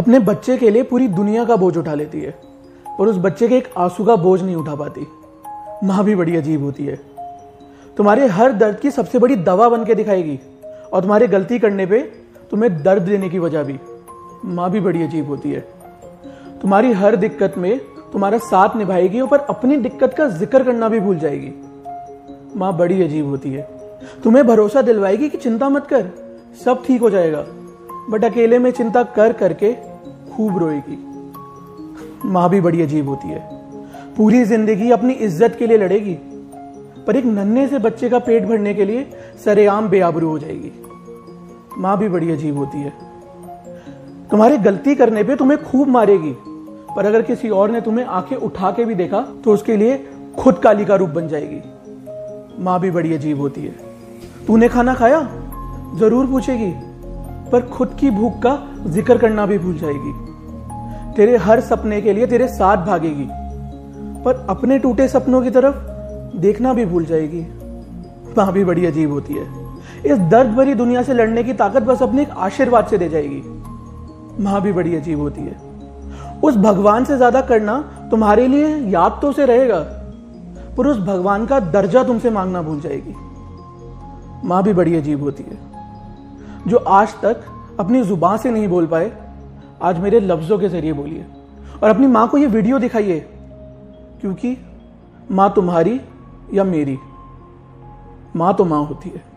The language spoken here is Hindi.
अपने बच्चे के लिए पूरी दुनिया का बोझ उठा लेती है, और उस बच्चे के एक आँसू का बोझ नहीं उठा पाती। माँ भी बड़ी अजीब होती है। तुम्हारे हर दर्द की सबसे बड़ी दवा बन के दिखाएगी, और तुम्हारे गलती करने पे तुम्हें दर्द देने की वजह भी। माँ भी बड़ी अजीब होती है। तुम्हारी हर दिक्कत में तुम्हारा साथ निभाएगी, और अपनी दिक्कत का ज़िक्र करना भी भूल जाएगी। माँ बड़ी अजीब होती है। तुम्हें भरोसा दिलवाएगी कि चिंता मत कर, सब ठीक हो जाएगा। बट अकेले में चिंता कर करके खूब रोएगी। माँ भी बड़ी अजीब होती है। पूरी ज़िंदगी अपनी इज़्ज़त के लिए लड़ेगी, पर एक नन्हे से बच्चे का पेट भरने के लिए सरेआम बेआबरू हो जाएगी। माँ भी बड़ी अजीब होती है। तुम्हारी गलती करने पे तुम्हें खूब मारेगी, पर अगर किसी और ने तुम्हें आँखें उठा के भी देखा तो उसके लिए खुद काली का रूप बन जाएगी। माँ भी बड़ी अजीब होती है। तूने खाना खाया? ज़रूर पूछेगी, पर खुद की भूख का ज़िक्र करना भी भूल जाएगी। तेरे हर सपने के लिए तेरे साथ भागेगी। पर अपने टूटे सपनों की तरफ़ देखना भी भूल जाएगी। माँ भी बड़ी अजीब होती है। इस दर्द भरी दुनिया से लड़ने की ताकत बस अपने एक आशीर्वाद से दे जाएगी। माँ भी बड़ी अजीब होती है। उस भगवान से ज़्यादा करना तुम्हारे लिए याद तो से रहेगा, पर उस भगवान का दर्जा तुमसे मांगना भूल जाएगी। माँ भी बड़ी अजीब होती है। जो आज तक अपनी ज़ुबान से नहीं बोल पाए आज मेरे लफ्जों के ज़रिए बोलिए। और अपनी माँ को ये वीडियो दिखाइए, क्योंकि माँ तुम्हारी या मेरी। माँ तो माँ होती है।